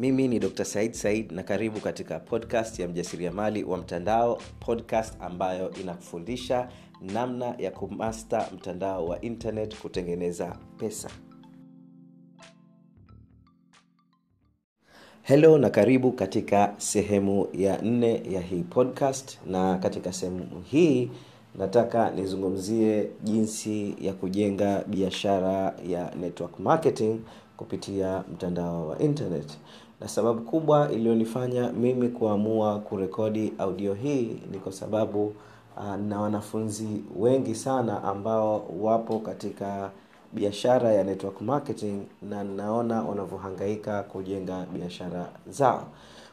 mimi ni dr said said na karibu katika podcast ya mjasiriamali wa mtandao podcast ambayo inakufundisha namna ya kumasta mtandao wa internet kutengeneza pesa. Helo na karibu katika sehemu ya nne ya hii podcast na katika sehemu hii nataka nizungumzie jinsi ya kujenga biashara ya network marketing kupitia mtandao wa internet na sababu kubwa iliyonifanya mimi kuamua kurekodi audio hii ni kwa sababu uh, na wanafunzi wengi sana ambao wapo katika biashara ya network marketing na naona wanavyohangaika kujenga biashara zao.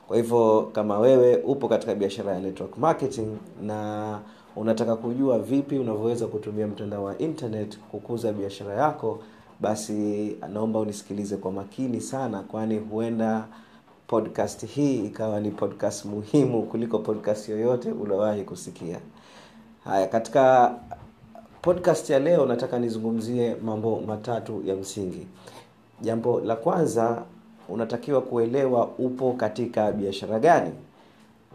Kwa hivyo kama wewe upo katika biashara ya network marketing na unataka kujua vipi unavyoweza kutumia mtandao wa internet kukuza biashara yako basi naomba unisikilize kwa makini sana kwani huenda podcast hii ikawa ni podcast muhimu kuliko podcast yoyote uliowahi kusikia. Haya katika podcast ya leo nataka nizungumzie mambo matatu ya msingi. Jambo la kwanza unatakiwa kuelewa upo katika biashara gani.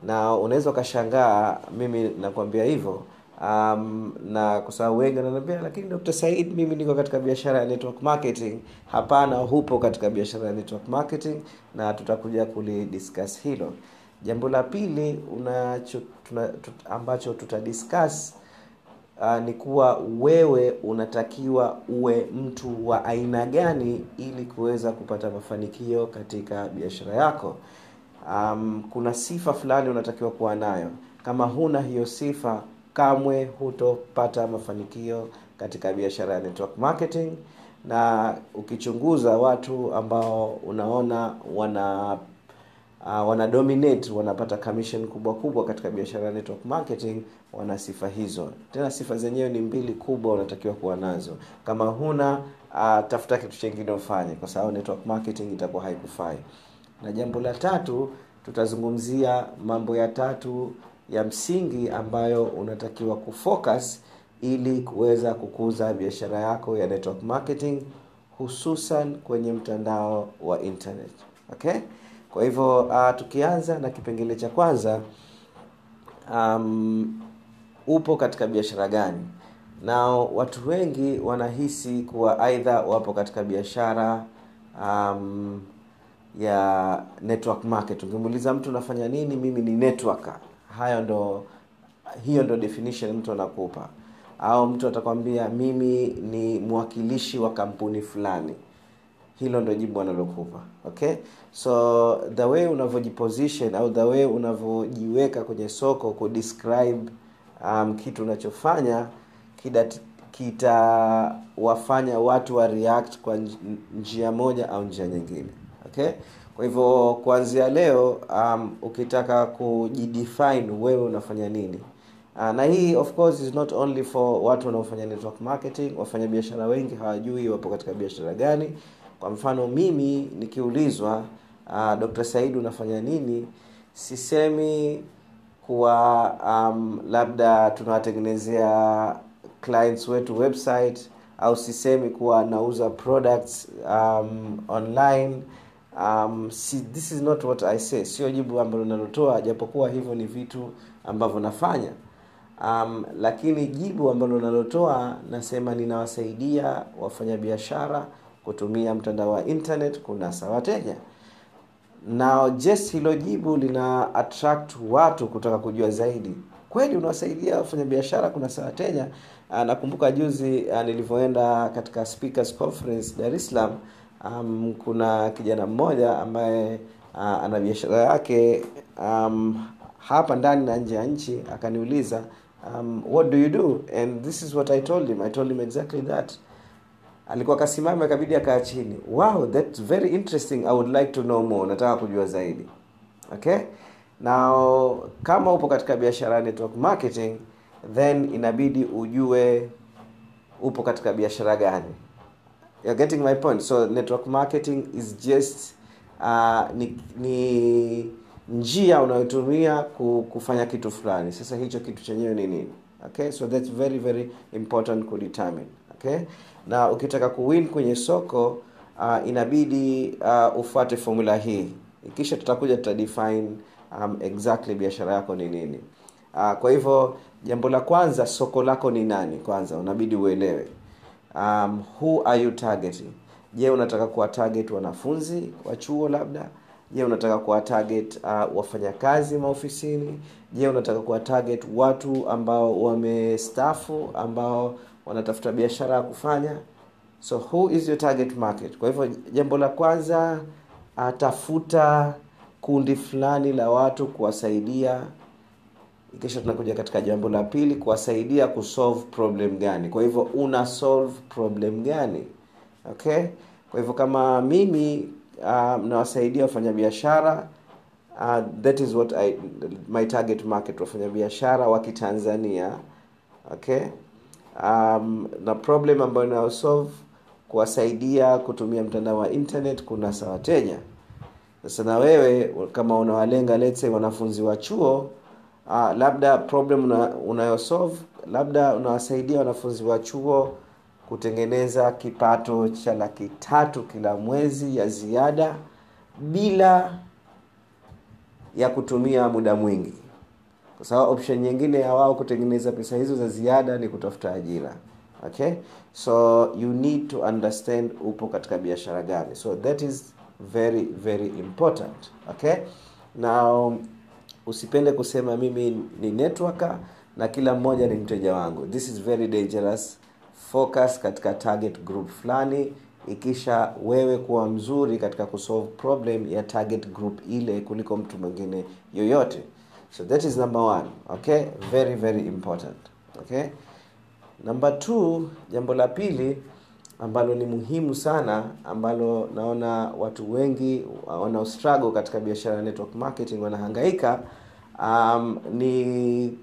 Na unaweza ukashangaa mimi nakwambia hivyo um, na kwa wengi wananiambia lakini dr said mimi niko katika biashara ya network marketing. Hapana hupo katika biashara ya network marketing na tutakuja kulidiscuss hilo. Jambo la pili unacho, tuna, tut, ambacho tutadiscuss uh, ni kuwa wewe unatakiwa uwe mtu wa aina gani ili kuweza kupata mafanikio katika biashara yako. Um, kuna sifa fulani unatakiwa kuwa nayo. Kama huna hiyo sifa kamwe hutopata mafanikio katika biashara ya network marketing. Na ukichunguza watu ambao unaona wana uh, wana dominate wanapata commission kubwa kubwa katika biashara ya network marketing wana sifa hizo. Tena sifa zenyewe ni mbili kubwa unatakiwa kuwa nazo. Kama huna uh, tafuta kitu chengine ufanye kwa sababu network marketing itakuwa haikufai. Na jambo la tatu tutazungumzia mambo ya tatu ya msingi ambayo unatakiwa kufocus ili kuweza kukuza biashara yako ya network marketing hususan kwenye mtandao wa internet. Okay? Kwa hivyo uh, tukianza na kipengele cha kwanza um, upo katika biashara gani? Na watu wengi wanahisi kuwa aidha wapo katika biashara um, ya network market ukimuuliza mtu unafanya nini? Mimi ni networker hayo ndo hiyo ndo definition mtu anakupa. Au mtu atakwambia mimi ni mwakilishi wa kampuni fulani. Hilo ndo jibu analokupa okay? So the way unavyojiposition au the way unavyojiweka kwenye soko kudescribe um, kitu unachofanya kitawafanya watu wa react kwa njia moja au njia nyingine okay kwa hivyo kuanzia leo um, ukitaka kujidefine wewe unafanya nini. Uh, na hii of course is not only for watu wanaofanya network marketing wafanya biashara wengi hawajui wapo katika biashara gani. Kwa mfano mimi nikiulizwa uh, dr Said unafanya nini sisemi kuwa um, labda tunawatengenezea clients wetu website au sisemi kuwa nauza products um, online um, si, this is not what i say. Sio jibu ambalo nalotoa japokuwa hivyo ni vitu ambavyo nafanya. Um, lakini jibu ambalo nalotoa nasema ninawasaidia wafanyabiashara kutumia mtandao wa internet kunasa wateja. Na just hilo jibu lina attract watu kutaka kujua zaidi. Kweli unawasaidia wafanyabiashara kunasa wateja? Nakumbuka juzi nilivyoenda katika speakers conference dar es salaam um, kuna kijana mmoja ambaye uh, ana biashara yake um, hapa ndani na nje ya nchi akaniuliza um, what do you do? And this is what i told him. I told him exactly that. Alikuwa akasimama akabidi akaa chini. Wow that's very interesting. I would like to know more. Nataka kujua zaidi. Okay? Now kama upo katika biashara ya network marketing then inabidi ujue upo katika biashara gani you're getting my point. So network marketing is just uh, ni, ni njia unayotumia kufanya kitu fulani. Sasa hicho kitu chenyewe ni nini? Okay? So that's very very important kudetermine okay? Na ukitaka kuwin kwenye soko uh, inabidi uh, ufuate formula hii. Kisha tutakuja tutadefine um, exactly biashara yako ni nini. Uh, kwa hivyo jambo la kwanza soko lako ni nani kwanza? Unabidi uelewe um, who are you targeting? Je unataka kuwa target wanafunzi wa chuo labda? Je unataka kuwa target uh, wafanyakazi maofisini? Je unataka kuwa target watu ambao wamestafu ambao wanatafuta biashara ya kufanya? So who is your target market? Kwa hivyo jambo la kwanza atafuta kundi fulani la watu kuwasaidia kisha tunakuja katika jambo la pili kuwasaidia kusolve problem gani? Kwa hivyo una solve problem gani? Okay? Kwa hivyo kama mimi uh, nawasaidia wafanyabiashara uh, that is what I, my target market wafanyabiashara wa kitanzania okay? Um, na problem ambayo inayosolve kuwasaidia kutumia mtandao wa internet kunasa wateja sasa na wewe kama unawalenga let's say wanafunzi wa chuo uh, labda problem una, unayosolve labda unawasaidia wanafunzi wa chuo kutengeneza kipato cha laki tatu kila mwezi ya ziada bila ya kutumia muda mwingi. Kwa sababu option nyingine ya wao kutengeneza pesa hizo za ziada ni kutafuta ajira. Okay? So you need to understand upo katika biashara gani. So that is very very important. Okay? Now usipende kusema mimi ni networker na kila mmoja ni mteja wangu. This is very dangerous. Focus katika target group fulani. Ikisha wewe kuwa mzuri katika kusolve problem ya target group ile kuliko mtu mwingine yoyote. So that is number one okay? Very very important okay? Number two jambo la pili ambalo ni muhimu sana ambalo naona watu wengi wana struggle katika biashara ya network marketing wanahangaika um, ni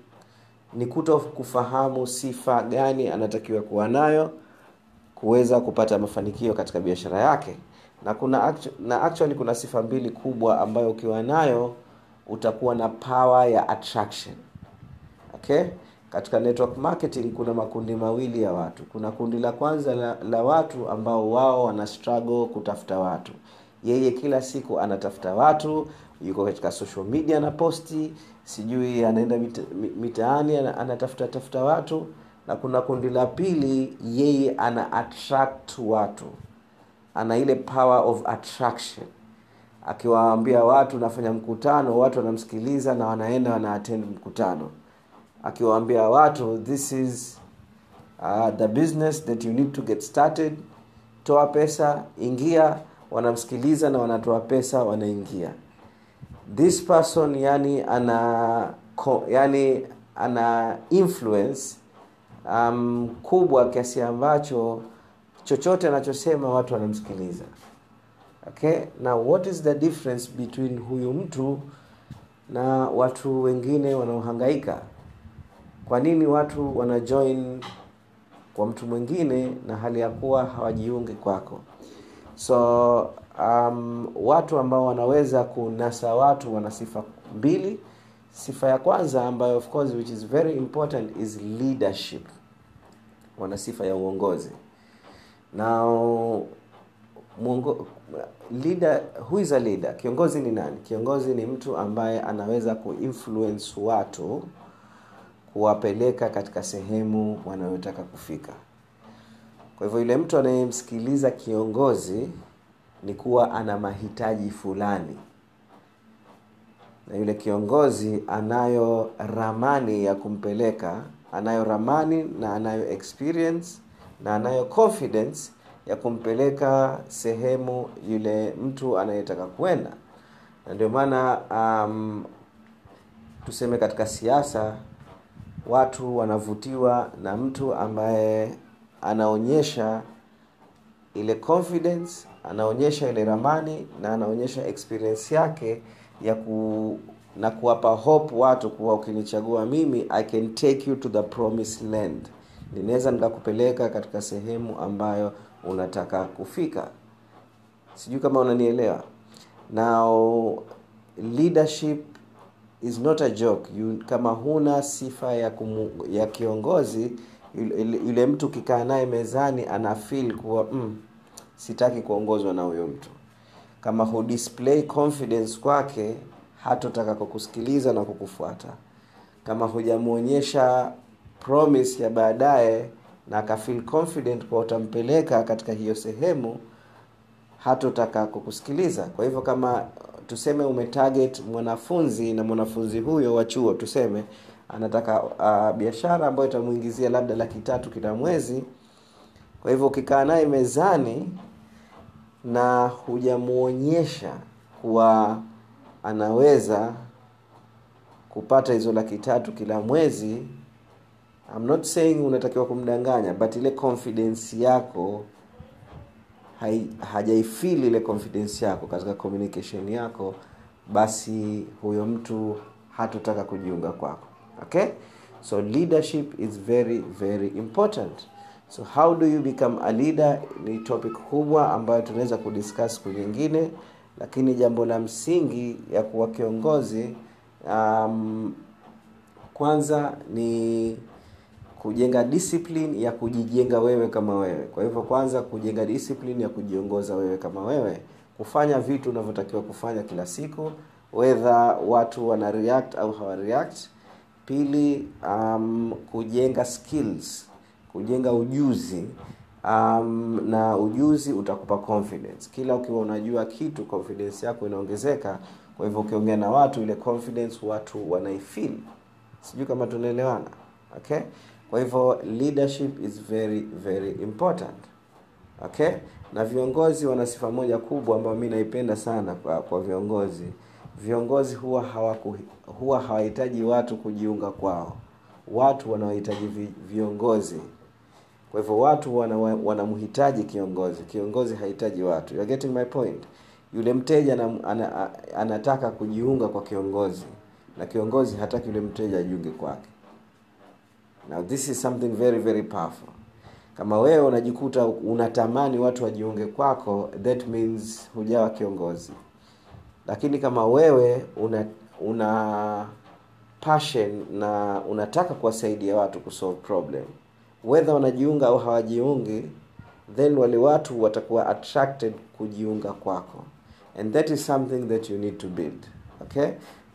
ni kuto kufahamu sifa gani anatakiwa kuwa nayo kuweza kupata mafanikio katika biashara yake. Na kuna na actually kuna sifa mbili kubwa ambayo ukiwa nayo utakuwa na power ya attraction. Okay katika network marketing kuna makundi mawili ya watu. Kuna kundi la kwanza la, la watu ambao wao wana struggle kutafuta watu. Yeye kila siku anatafuta watu yuko katika social media na posti sijui anaenda mita, mitaani anatafuta tafuta watu. Na kuna kundi la pili yeye ana attract watu. Ana ile power of attraction. Akiwaambia watu nafanya mkutano watu wanamsikiliza na wanaenda wanaatend mkutano akiwaambia watu this is uh, the business that you need to get started. Toa pesa ingia. Wanamsikiliza na wanatoa pesa wanaingia. This person yani ana yani ana influence um, kubwa kiasi ambacho chochote anachosema watu wanamsikiliza. Okay? Now what is the difference between huyu mtu na watu wengine wanaohangaika kwa nini watu wanajoin kwa mtu mwingine na hali ya kuwa hawajiungi kwako? So um, watu ambao wanaweza kunasa watu wana sifa mbili. Sifa ya kwanza ambayo of course which is very important is leadership. Wana sifa ya uongozi. Now mwongo, leader who is a leader? Kiongozi ni nani? Kiongozi ni mtu ambaye anaweza kuinfluence watu kuwapeleka katika sehemu wanayotaka kufika. Kwa hivyo yule mtu anayemsikiliza kiongozi ni kuwa ana mahitaji fulani. Na yule kiongozi anayo ramani ya kumpeleka anayo ramani na anayo experience na anayo confidence ya kumpeleka sehemu yule mtu anayetaka kwenda na ndio maana um, tuseme katika siasa watu wanavutiwa na mtu ambaye anaonyesha ile confidence anaonyesha ile ramani na anaonyesha experience yake ya ku na kuwapa hope watu kuwa ukinichagua mimi i can take you to the promised land. Ninaweza nikakupeleka katika sehemu ambayo unataka kufika. Sijui kama unanielewa. Now leadership is not a joke. You, kama huna sifa ya, kumu, ya kiongozi yule, mtu ukikaa naye mezani ana feel kuwa mm, sitaki kuongozwa na huyo mtu. Kama hudisplay confidence kwake hatotaka kukusikiliza na kukufuata. Kama hujamwonyesha promise ya baadaye na akafeel confident kwa utampeleka katika hiyo sehemu hatotaka kukusikiliza. Kwa hivyo kama tuseme umetarget mwanafunzi na mwanafunzi huyo wa chuo tuseme anataka uh, biashara ambayo itamuingizia labda laki tatu kila mwezi. Kwa hivyo ukikaa naye mezani na hujamwonyesha kuwa anaweza kupata hizo laki tatu kila mwezi I'm not saying unatakiwa kumdanganya but ile confidence yako hajaifili ile confidence yako katika communication yako basi huyo mtu hatotaka kujiunga kwako. Okay? So leadership is very very important. So how do you become a leader? Ni topic kubwa ambayo tunaweza kudiscuss siku nyingine lakini jambo la msingi ya kuwa kiongozi um, kwanza ni kujenga discipline ya kujijenga wewe kama wewe. Kwa hivyo kwanza kujenga discipline ya kujiongoza wewe kama wewe kufanya vitu unavyotakiwa kufanya kila siku wedha watu wana react au hawa react. Pili um, kujenga skills kujenga ujuzi um, na ujuzi utakupa confidence. Kila ukiwa unajua kitu confidence yako inaongezeka. Kwa hivyo ukiongea na watu ile confidence watu wanaifil sijui kama tunaelewana okay kwa hivyo leadership is very very important. Okay? Na viongozi wana sifa moja kubwa ambayo mi naipenda sana kwa, kwa viongozi. Viongozi huwa hawaku, huwa hawahitaji watu kujiunga kwao. Watu wanawahitaji vi, viongozi. Kwa hivyo watu wanamhitaji wana kiongozi. Kiongozi hahitaji watu. You're getting my point? Yule mteja ana, ana, anataka kujiunga kwa kiongozi. Na kiongozi hataki yule mteja ajiunge kwake now this is something very very powerful. Kama wewe unajikuta unatamani watu wajiunge kwako that means hujawa kiongozi. Lakini kama wewe una una passion na unataka kuwasaidia watu kusolve problem whether wanajiunga au hawajiungi then wale watu watakuwa attracted kujiunga kwako. And that is something that you need to build okay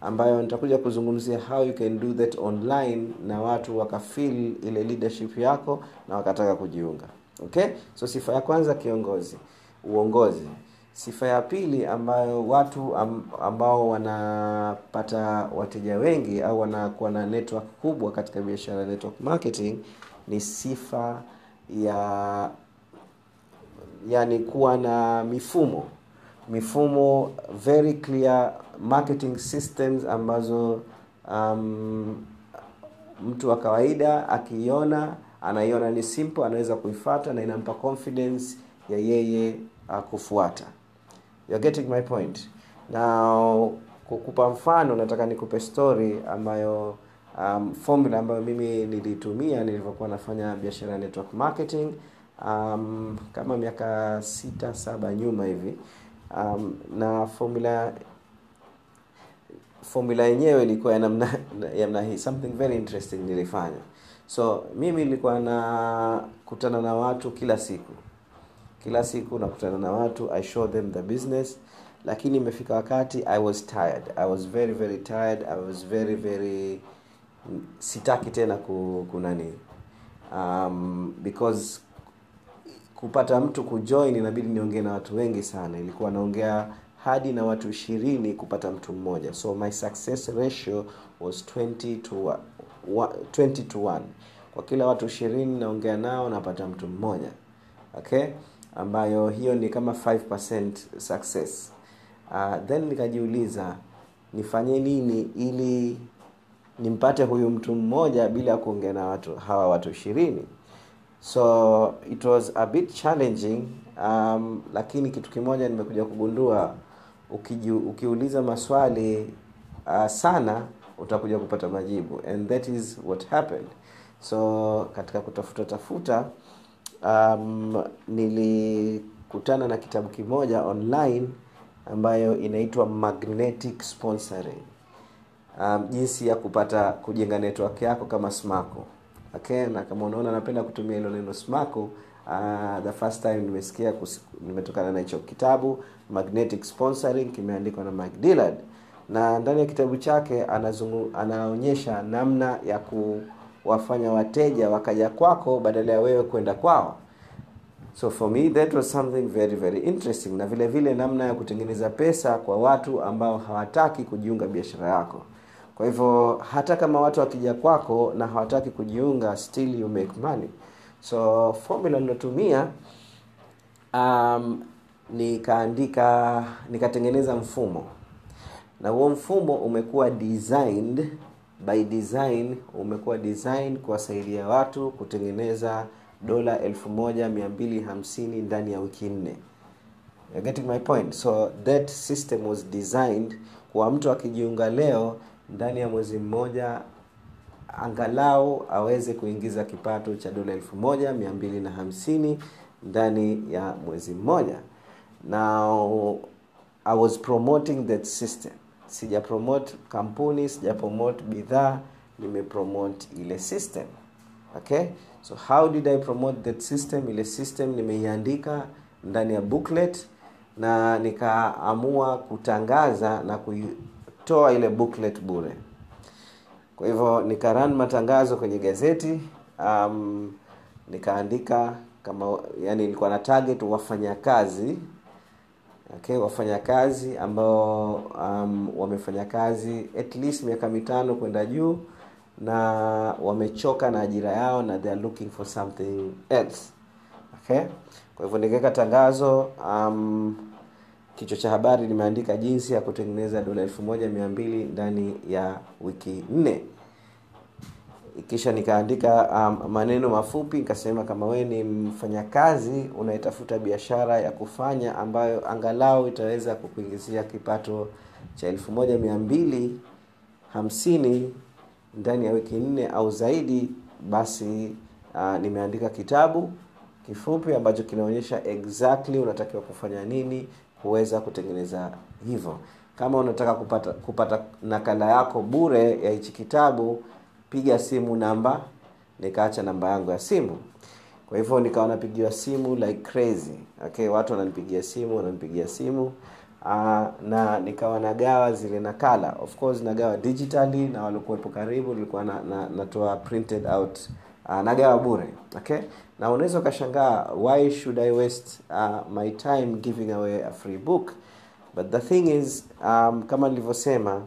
ambayo nitakuja kuzungumzia how you can do that online na watu wakafeel ile leadership yako na wakataka kujiunga. Okay? So sifa ya kwanza kiongozi. Uongozi. Sifa ya pili ambayo watu ambao wanapata wateja wengi au wanakuwa na network kubwa katika biashara network marketing ni sifa ya yani kuwa na mifumo mifumo very clear marketing systems ambazo um, mtu wa kawaida akiiona anaiona ni simple anaweza kuifata na inampa confidence ya yeye uh, kufuata. You're getting my point. Now kukupa mfano nataka nikupe story ambayo um, formula ambayo mimi nilitumia nilivyokuwa nafanya biashara ya network marketing um, kama miaka sita saba nyuma hivi um, na formula formula yenyewe ilikuwa ya namna ya namna hii. Something very interesting nilifanya. So mimi nilikuwa nakutana na watu kila siku. Kila siku nakutana na watu i show them the business. Lakini imefika wakati i was tired. I was very very tired. I was very very sitaki tena ku, kunani. Um, because kupata mtu kujoin inabidi niongee na watu wengi sana. Ilikuwa naongea hadi na watu ishirini kupata mtu mmoja. So my success ratio was 20 to 1, 20 to 1 kwa kila watu ishirini naongea nao napata mtu mmoja. Okay? Ambayo hiyo ni kama 5% success. Uh, then nikajiuliza nifanye nini ili nimpate huyu mtu mmoja bila ya kuongea na watu hawa watu ishirini so it was a bit challenging um, lakini kitu kimoja nimekuja kugundua ukiju, ukiuliza maswali uh, sana utakuja kupata majibu. And that is what happened. So katika kutafuta tafuta um, nilikutana na kitabu kimoja online ambayo inaitwa magnetic sponsoring. Um, jinsi ya kupata kujenga network yako kama smako na kama unaona napenda kutumia hilo neno smaku uh, the first time nimesikia nimetokana na hicho kitabu magnetic sponsoring kimeandikwa na Mike Dillard. Na ndani ya kitabu chake anazungu, anaonyesha namna ya kuwafanya wateja wakaja kwako badala ya wewe kwenda kwao. So for me that was something very very interesting. Na vile vile namna ya kutengeneza pesa kwa watu ambao hawataki kujiunga biashara yako kwa hivyo hata kama watu wakija kwako na hawataki kujiunga still you make money. So formula nilotumia um, nikaandika nikatengeneza mfumo. Na huo mfumo umekuwa designed by design umekuwa design kuwasaidia watu kutengeneza dola 1250 ndani ya wiki nne. Getting my point? So that system was designed kwa mtu akijiunga leo ndani ya mwezi mmoja angalau aweze kuingiza kipato cha dola 1250 ndani ya mwezi mmoja. Now i was promoting that system. Sija promote kampuni sija promote bidhaa nimepromote ile system. Okay? So how did i promote that system? Ile system nimeiandika ndani ya booklet na nikaamua kutangaza na kuitoa ile booklet bure. Kwa hivyo nikaran matangazo kwenye gazeti um, nikaandika kama yani nilikuwa na target wafanyakazi okay wafanyakazi ambao um, wamefanya kazi at least miaka mitano kwenda juu na wamechoka na ajira yao na they are looking for something else okay? Kwa hivyo nikaweka tangazo um, kichwa cha habari nimeandika jinsi ya kutengeneza dola elfu moja mia mbili ndani ya wiki nne. Kisha nikaandika um, maneno mafupi nikasema kama wewe ni mfanyakazi unayetafuta biashara ya kufanya ambayo angalau itaweza kukuingizia kipato cha elfu moja mia mbili hamsini ndani ya wiki nne au zaidi basi uh, nimeandika kitabu kifupi ambacho kinaonyesha exactly unatakiwa kufanya nini kuweza kutengeneza hivyo. Kama unataka kupata kupata nakala yako bure ya hichi kitabu piga simu namba nikaacha namba yangu ya simu. Kwa hivyo nikawa napigiwa simu like crazy. Okay watu wananipigia simu wananipigia simu uh, na nikawa nagawa zile nakala. Of course nagawa digitally na walikuwepo karibu nilikuwa na, na, natoa printed out uh, nagawa bure okay? Na unaweza ukashangaa why should i waste uh, my time giving away a free book? But the thing is um, kama nilivyosema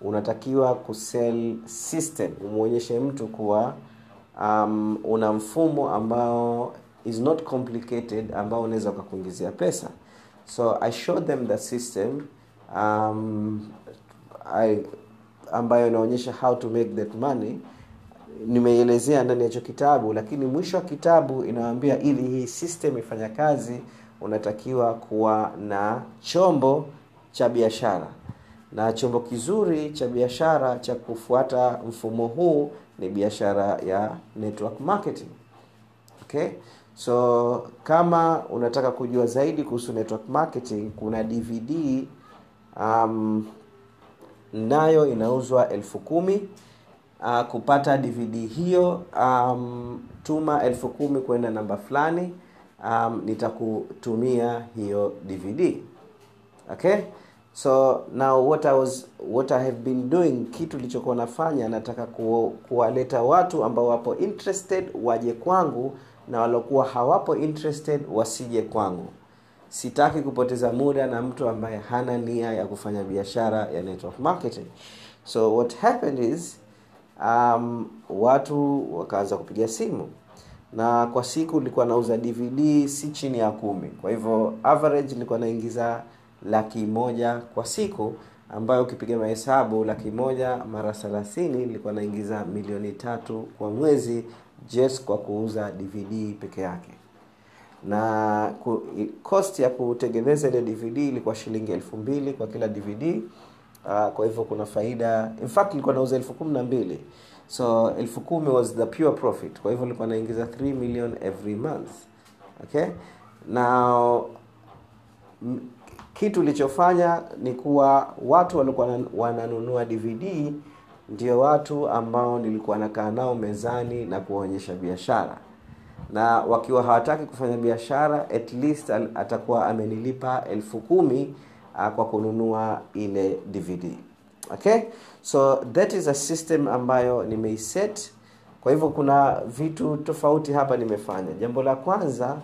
unatakiwa kusell system umwonyeshe mtu kuwa um, una mfumo ambao is not complicated ambao unaweza ukakuingizia pesa. So i showed them the system um, I, ambayo inaonyesha how to make that money nimeielezea ndani ya hicho kitabu lakini mwisho wa kitabu inawaambia ili hii system ifanya kazi unatakiwa kuwa na chombo cha biashara. Na chombo kizuri cha biashara cha kufuata mfumo huu ni biashara ya network marketing. Okay? So kama unataka kujua zaidi kuhusu network marketing kuna dvd um, nayo inauzwa elfu kumi uh, kupata dvd hiyo um, tuma elfu kumi kwenda namba fulani um, nitakutumia hiyo dvd okay? So now what I was what I have been doing kitu nilichokuwa nafanya nataka ku, kuwaleta watu ambao wapo interested waje kwangu na walokuwa hawapo interested wasije kwangu. Sitaki kupoteza muda na mtu ambaye hana nia ya kufanya biashara ya network marketing. So what happened is um, watu wakaanza kupiga simu. Na kwa siku nilikuwa nauza dvd si chini ya kumi. Kwa hivyo average nilikuwa naingiza laki moja kwa siku ambayo ukipiga mahesabu laki moja mara thelathini nilikuwa naingiza milioni tatu kwa mwezi just kwa kuuza dvd peke yake. Na cost ya kutengeneza ile dvd ilikuwa shilingi elfu mbili kwa kila dvd uh, kwa hivyo kuna faida. In fact ilikuwa nauza elfu kumi na mbili. So elfu kumi was the pure profit. Kwa hivyo nilikuwa naingiza 3 million every month. Okay? Now kitu ilichofanya ni kuwa watu walikuwa wananunua dvd ndio watu ambao nilikuwa nakaa nao mezani na kuwaonyesha biashara. Na wakiwa hawataki kufanya biashara at least atakuwa amenilipa elfu kumi uh, kwa kununua ile dvd okay? So that is a system ambayo nimeiset. Kwa hivyo kuna vitu tofauti hapa nimefanya. Jambo la kwanza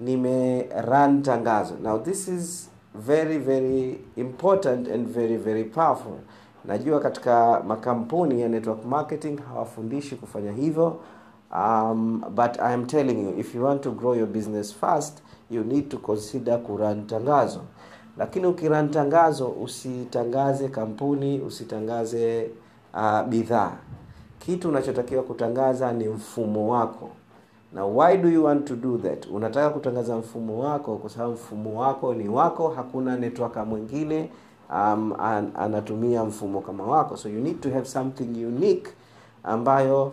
nime run tangazo. Now this is very very important and very very powerful. Najua katika makampuni ya network marketing hawafundishi kufanya hivyo um, but i am telling you if you want to grow your business fast you need to consider kuran tangazo lakini ukiran tangazo usitangaze kampuni usitangaze uh, bidhaa. Kitu unachotakiwa kutangaza ni mfumo wako. Na why do you want to do that? Unataka kutangaza mfumo wako kwa sababu mfumo wako ni wako hakuna netwaka mwingine um, an, anatumia mfumo kama wako. So you need to have something unique ambayo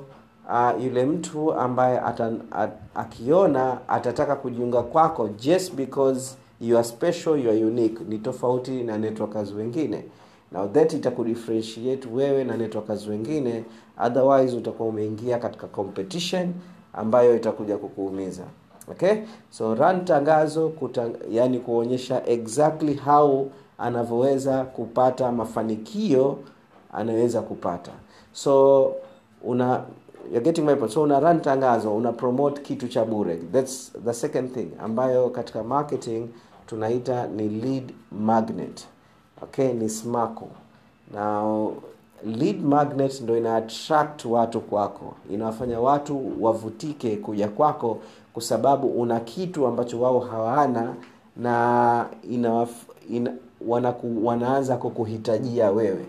uh, yule mtu ambaye atan, at, akiona atataka kujiunga kwako just because you are special you are unique. Ni tofauti na networkers wengine. Now that itakudifferentiate wewe na networkers wengine otherwise utakuwa umeingia katika competition ambayo itakuja kukuumiza. Okay? So run tangazo kutang, yani kuonyesha exactly how anavyoweza kupata mafanikio anaweza kupata. So una you're getting my point. So una run tangazo una promote kitu cha bure. That's the second thing ambayo katika marketing tunaita ni lead magnet. Okay ni smako. Na lead magnet ndo ina attract watu kwako. Inawafanya watu wavutike kuja kwako kwa sababu una kitu ambacho wao hawana na inawaf, ina, wanaku, wanaanza kukuhitajia wewe.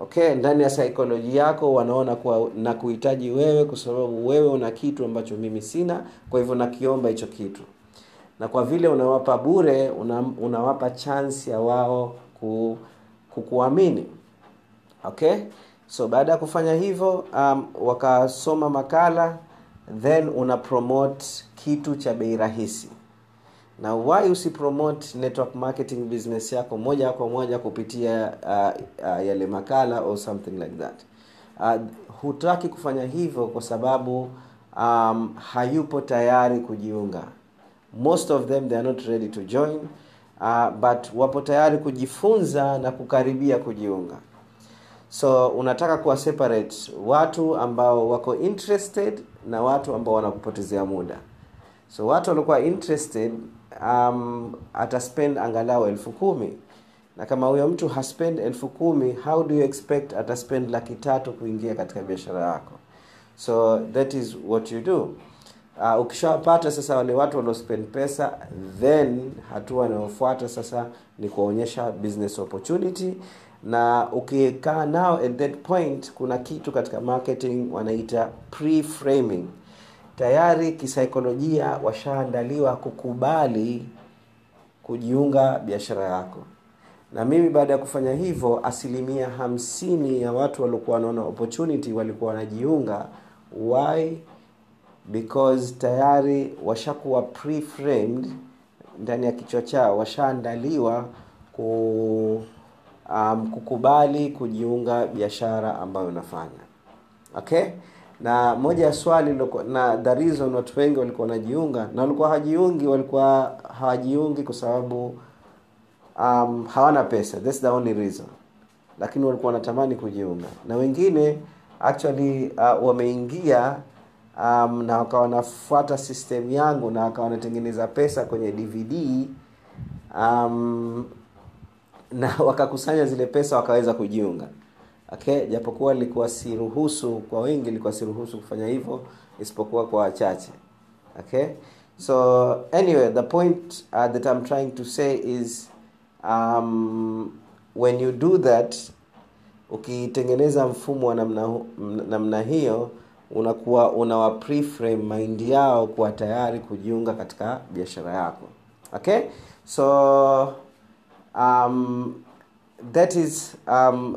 Okay ndani ya saikolojia yako wanaona kuwa na kuhitaji wewe kwa sababu wewe una kitu ambacho mimi sina kwa hivyo nakiomba hicho kitu na kwa vile unawapa bure una, unawapa chance ya wao ku, kukuamini. Okay? So baada ya kufanya hivyo um, wakasoma makala then una promote kitu cha bei rahisi. Na why usipromote network marketing business yako moja kwa moja kupitia uh, uh, yale makala or something like that? Uh, hutaki kufanya hivyo kwa sababu um, hayupo tayari kujiunga most of them they are not ready to join uh, but wapo tayari kujifunza na kukaribia kujiunga. So unataka kuwa separate watu ambao wako interested na watu ambao wanakupotezea muda. So watu waliokuwa interested um, ataspend angalau elfu kumi. Na kama huyo mtu haspend elfu kumi how do you expect ataspend laki tatu kuingia katika biashara yako? So that is what you do uh, ukishawapata sasa wale watu waliospend pesa then hatua inayofuata sasa ni kuonyesha business opportunity. Na ukikaa nao at that point kuna kitu katika marketing wanaita pre-framing. Tayari kisaikolojia washaandaliwa kukubali kujiunga biashara yako. Na mimi baada ya kufanya hivyo asilimia hamsini ya watu waliokuwa wanaona opportunity walikuwa wanajiunga why because tayari washakuwa pre-framed ndani ya kichwa chao washaandaliwa ku um, kukubali kujiunga biashara ambayo unafanya okay? Na moja ya swali na the reason watu wengi walikuwa wanajiunga na walikuwa hajiungi walikuwa hawajiungi kwa sababu um, hawana pesa. That's the only reason. Lakini walikuwa wanatamani kujiunga. Na wengine actually uh, wameingia um, na wakawa wanafuata system yangu na wakawa wanatengeneza pesa kwenye dvd um, na wakakusanya zile pesa wakaweza kujiunga. Okay? Japokuwa ilikuwa siruhusu kwa wengi ilikuwa siruhusu kufanya hivyo isipokuwa kwa wachache. Okay? So anyway the point uh, that i'm trying to say is um, when you do that ukitengeneza mfumo wa namna, namna hiyo unakuwa unawa preframe mind yao kuwa tayari kujiunga katika biashara yako. Okay? So um, that is um,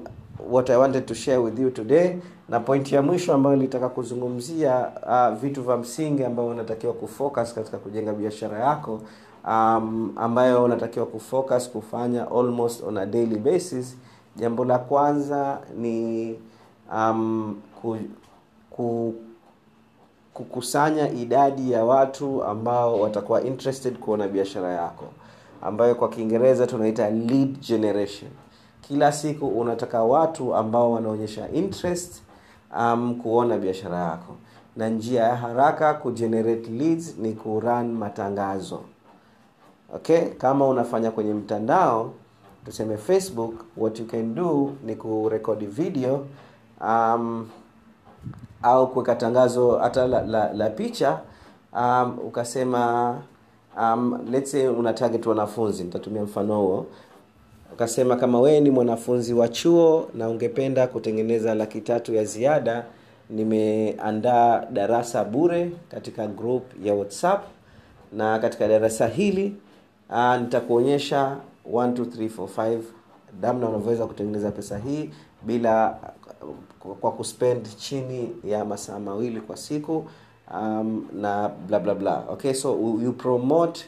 what i wanted to share with you today. Na pointi ya mwisho ambayo nilitaka kuzungumzia uh, vitu vya msingi ambayo unatakiwa kufocus katika kujenga biashara yako um, ambayo unatakiwa kufocus kufanya almost on a daily basis. Jambo la kwanza ni um, ku, ku, kukusanya idadi ya watu ambao watakuwa interested kuona biashara yako ambayo kwa kiingereza tunaita lead generation. Kila siku unataka watu ambao wanaonyesha interest um, kuona biashara yako. Na njia ya haraka kugenerate leads ni kurun matangazo. Okay? Kama unafanya kwenye mtandao tuseme facebook what you can do ni kurekodi video um, au kuweka tangazo hata la, la, la picha um, ukasema um, let's say una target wanafunzi nitatumia mfano huo. Ukasema kama wewe ni mwanafunzi wa chuo na ungependa kutengeneza laki tatu ya ziada nimeandaa darasa bure katika group ya whatsapp na katika darasa hili uh, nitakuonyesha 1 2 3 4 5 damna unavyoweza kutengeneza pesa hii bila kwa kuspend chini ya masaa mawili kwa siku um, na bla bla bla. Okay so you promote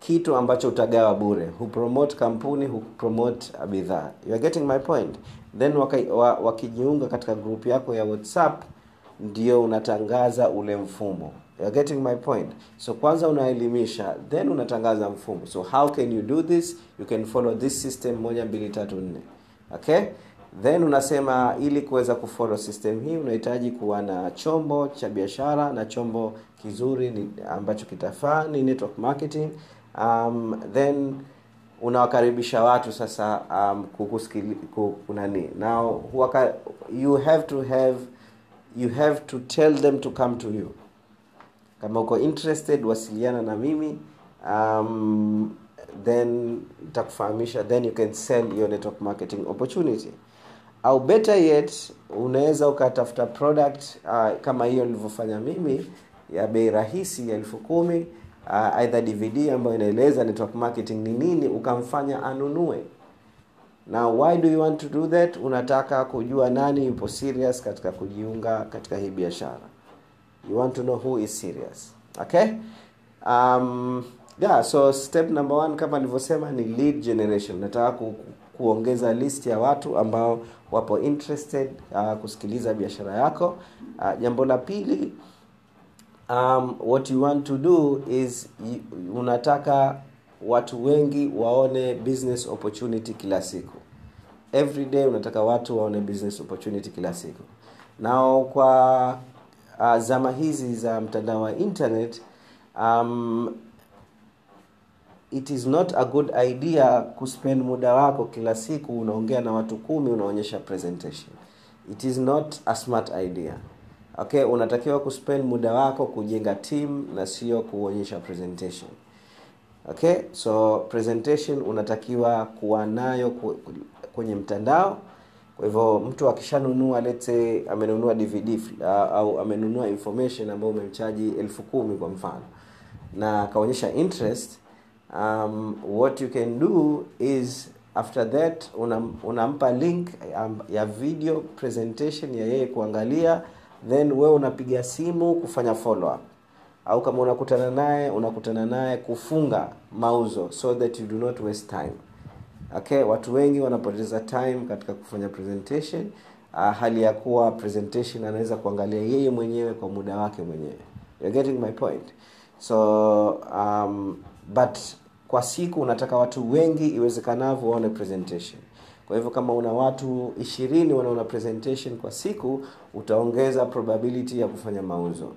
kitu ambacho utagawa bure. Hupromote kampuni hupromote bidhaa. You are getting my point. Then waka, wa, wakijiunga katika group yako ya whatsapp ndio unatangaza ule mfumo. You are getting my point. So kwanza unaelimisha then unatangaza mfumo. So how can you do this? You can follow this system moja mbili tatu nne okay? Then unasema ili kuweza kufollow system hii unahitaji kuwa na chombo cha biashara na chombo kizuri ni, ambacho kitafaa ni network marketing. Um, then unawakaribisha watu sasa um, kukusikili kunani now huwaka, you have to have you have to tell them to come to you. Kama uko interested wasiliana na mimi. Um, then itakufahamisha then you can sell your network marketing opportunity. Au better yet unaweza ukatafuta product uh, kama hiyo nilivyofanya mimi ya bei rahisi ya elfu kumi uh, either dvd ambayo inaeleza network marketing ni nini ukamfanya anunue. Na why do you want to do that? Unataka kujua nani yupo serious katika kujiunga katika hii biashara. You want to know who is serious. Okay? Um, yeah so step number one kama nilivyosema ni lead generation. Nataka ku, kuongeza list ya watu ambao wapo interested uh, kusikiliza biashara yako. Uh, jambo la pili um, what you want to do is unataka watu wengi waone business opportunity kila siku. Every day unataka watu waone business opportunity kila siku. Nao kwa uh, zama hizi za mtandao wa internet um, it is not a good idea kuspend muda wako kila siku unaongea na watu kumi unaonyesha presentation. It is not a smart idea. Okay unatakiwa kuspend muda wako kujenga team na sio kuonyesha presentation. Okay so presentation unatakiwa kuwa nayo kwenye mtandao. Kwa hivyo mtu akishanunua lete amenunua dvd uh, au amenunua information ambayo umemchaji elfu kumi kwa mfano na akaonyesha interest um, what you can do is after that unam, unampa link um, ya video presentation ya yeye kuangalia then wewe unapiga simu kufanya follow up au kama unakutana naye unakutana naye kufunga mauzo so that you do not waste time. Okay watu wengi wanapoteza time katika kufanya presentation uh, hali ya kuwa presentation anaweza kuangalia yeye mwenyewe kwa muda wake mwenyewe. Getting my point? So um, but kwa siku unataka watu wengi iwezekanavyo waone presentation. Kwa hivyo kama una watu ishirini wanaona presentation kwa siku utaongeza probability ya kufanya mauzo.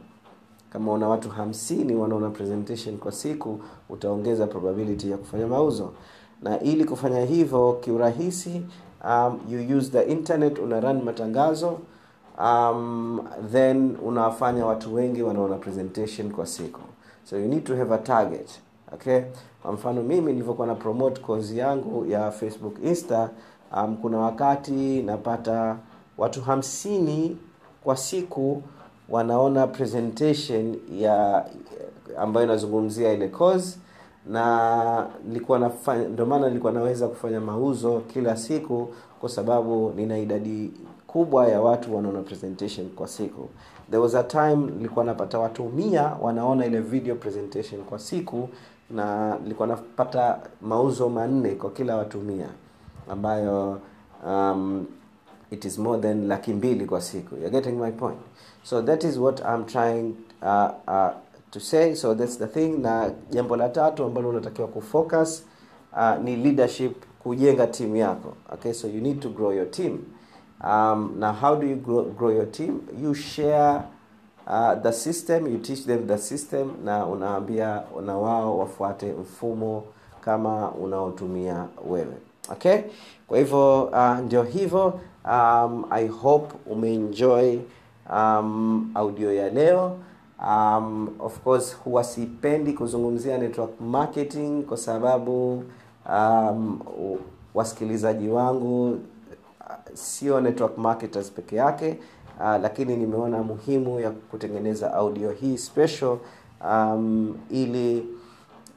Kama una watu hamsini wanaona presentation kwa siku utaongeza probability ya kufanya mauzo. Na ili kufanya hivyo kiurahisi um, you use the internet una run matangazo um, then unawafanya watu wengi wanaona presentation kwa siku. So you need to have a target okay? Kwa mfano mimi nilivyokuwa na promote course yangu ya facebook insta um, kuna wakati napata watu hamsini kwa siku wanaona presentation ya ambayo inazungumzia ile course na nilikuwa ndio maana nilikuwa naweza kufanya mauzo kila siku kwa sababu nina idadi kubwa ya watu wanaona presentation kwa siku. There was a time nilikuwa napata watu mia wanaona ile video presentation kwa siku na nilikuwa napata mauzo manne kwa kila watu mia ambayo um, it is more than laki mbili kwa siku. You're getting my point. So that is what i'm trying uh, uh, to say. So that's the thing. Na jambo la tatu ambalo unatakiwa kufocus uh, ni leadership kujenga timu yako. Okay so you need to grow your team. Um, now how do you grow, grow your team? You share uh, the system you teach them the system na unaambia na wao wafuate mfumo kama unaotumia wewe. Okay? Kwa hivyo uh, ndio hivyo um, i hope umeenjoy um, audio ya leo. Um, of course huwa sipendi kuzungumzia network marketing kwa sababu um, wasikilizaji wangu sio network marketers peke yake uh, lakini nimeona muhimu ya kutengeneza audio hii special um, ili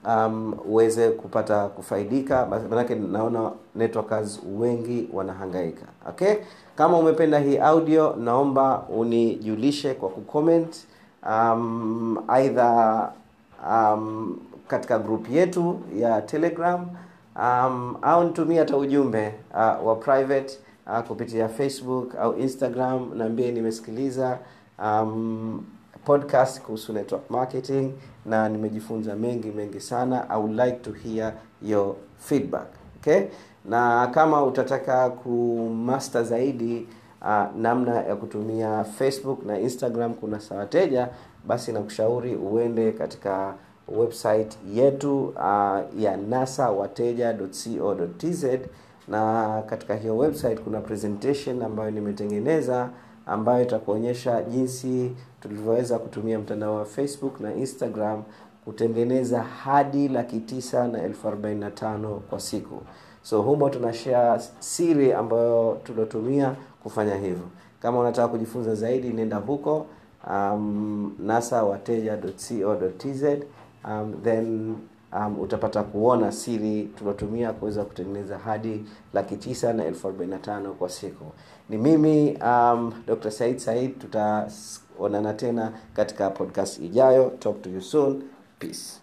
um, uweze kupata kufaidika. Manake naona networkers wengi wanahangaika. Okay? Kama umependa hii audio naomba unijulishe kwa kucomment um, aidha um, katika group yetu ya telegram um, au nitumie hata ujumbe uh, wa private uh, kupitia facebook au instagram naambie nimesikiliza um, podcast kuhusu network marketing na nimejifunza mengi mengi sana. I would like to hear your feedback okay? Na kama utataka kumaster zaidi uh, namna ya kutumia facebook na instagram kuna sawateja basi nakushauri uende katika website yetu uh, ya nasa wateja.co.tz na katika hiyo website kuna presentation ambayo nimetengeneza ambayo itakuonyesha jinsi tulivyoweza kutumia mtandao wa facebook na instagram kutengeneza hadi laki tisa na elfu arobaini na tano kwa siku. So humo tunashare siri ambayo tuliotumia kufanya hivyo. Kama unataka kujifunza zaidi nenda huko um, nasa tz um, then um, utapata kuona siri tunatumia kuweza kutengeneza hadi laki tisa na elfu arobaini na tano kwa siku. Ni mimi um, dr said said tutaonana tena katika podcast ijayo. Talk to you soon. Peace